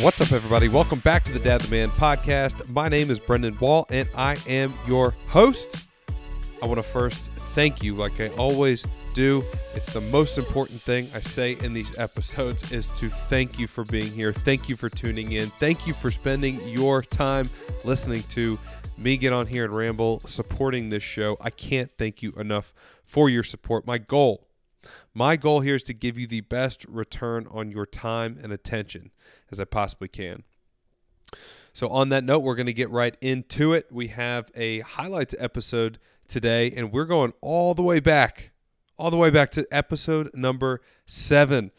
What's up, everybody? Welcome back to the Dad the Man podcast. My name is Brendan Wall, and I am your host. I want to first thank you, like I always do. It's the most important thing I say in these episodes is to thank you for being here. Thank you for tuning in. Thank you for spending your time listening to me get on here and ramble, supporting this show. I can't thank you enough for your support. My goal my goal here is to give you the best return on your time and attention as I possibly can. So, on that note, we're going to get right into it. We have a highlights episode today, and we're going all the way back, all the way back to episode number seven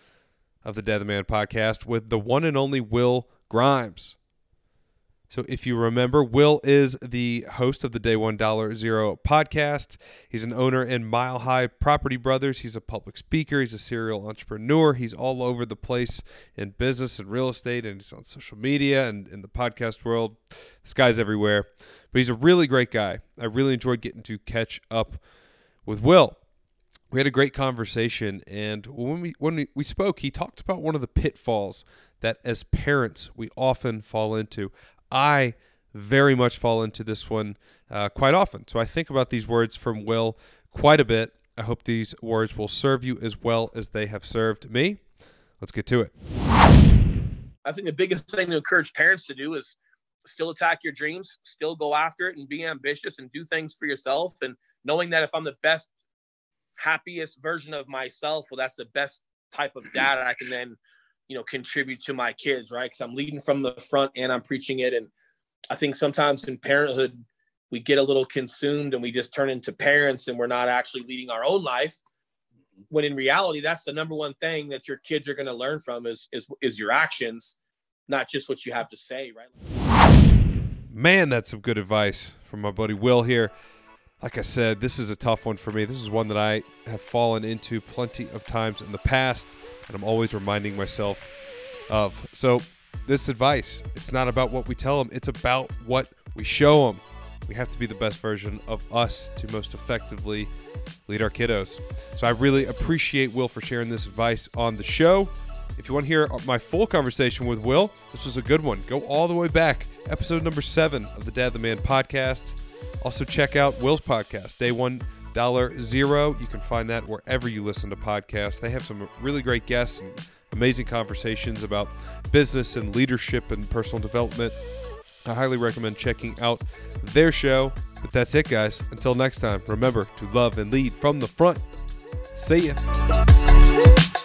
of the the Man podcast with the one and only Will Grimes. So, if you remember, Will is the host of the Day One Dollar Zero podcast. He's an owner in Mile High Property Brothers. He's a public speaker. He's a serial entrepreneur. He's all over the place in business and real estate, and he's on social media and in the podcast world. This guy's everywhere, but he's a really great guy. I really enjoyed getting to catch up with Will. We had a great conversation, and when we when we, we spoke, he talked about one of the pitfalls that as parents we often fall into. I very much fall into this one uh, quite often. So I think about these words from Will quite a bit. I hope these words will serve you as well as they have served me. Let's get to it. I think the biggest thing to encourage parents to do is still attack your dreams, still go after it and be ambitious and do things for yourself. And knowing that if I'm the best, happiest version of myself, well, that's the best type of dad I can then you know contribute to my kids right? Because i'm leading from the front and i'm preaching it. And i think sometimes in parenthood we get a little consumed and we just turn into parents and we're not actually leading our own life. When in reality that's the number one thing that your kids are going to learn from is is is your actions not just what you have to say right? Man that's some good advice from my buddy will here like I said, this is a tough one for me. This is one that I have fallen into plenty of times in the past, and I'm always reminding myself of. So, this advice, it's not about what we tell them, it's about what we show them. We have to be the best version of us to most effectively lead our kiddos. So, I really appreciate Will for sharing this advice on the show. If you want to hear my full conversation with Will, this was a good one. Go all the way back, episode number seven of the Dad the Man podcast. Also, check out Will's podcast, Day One Dollar Zero. You can find that wherever you listen to podcasts. They have some really great guests and amazing conversations about business and leadership and personal development. I highly recommend checking out their show. But that's it, guys. Until next time, remember to love and lead from the front. See ya.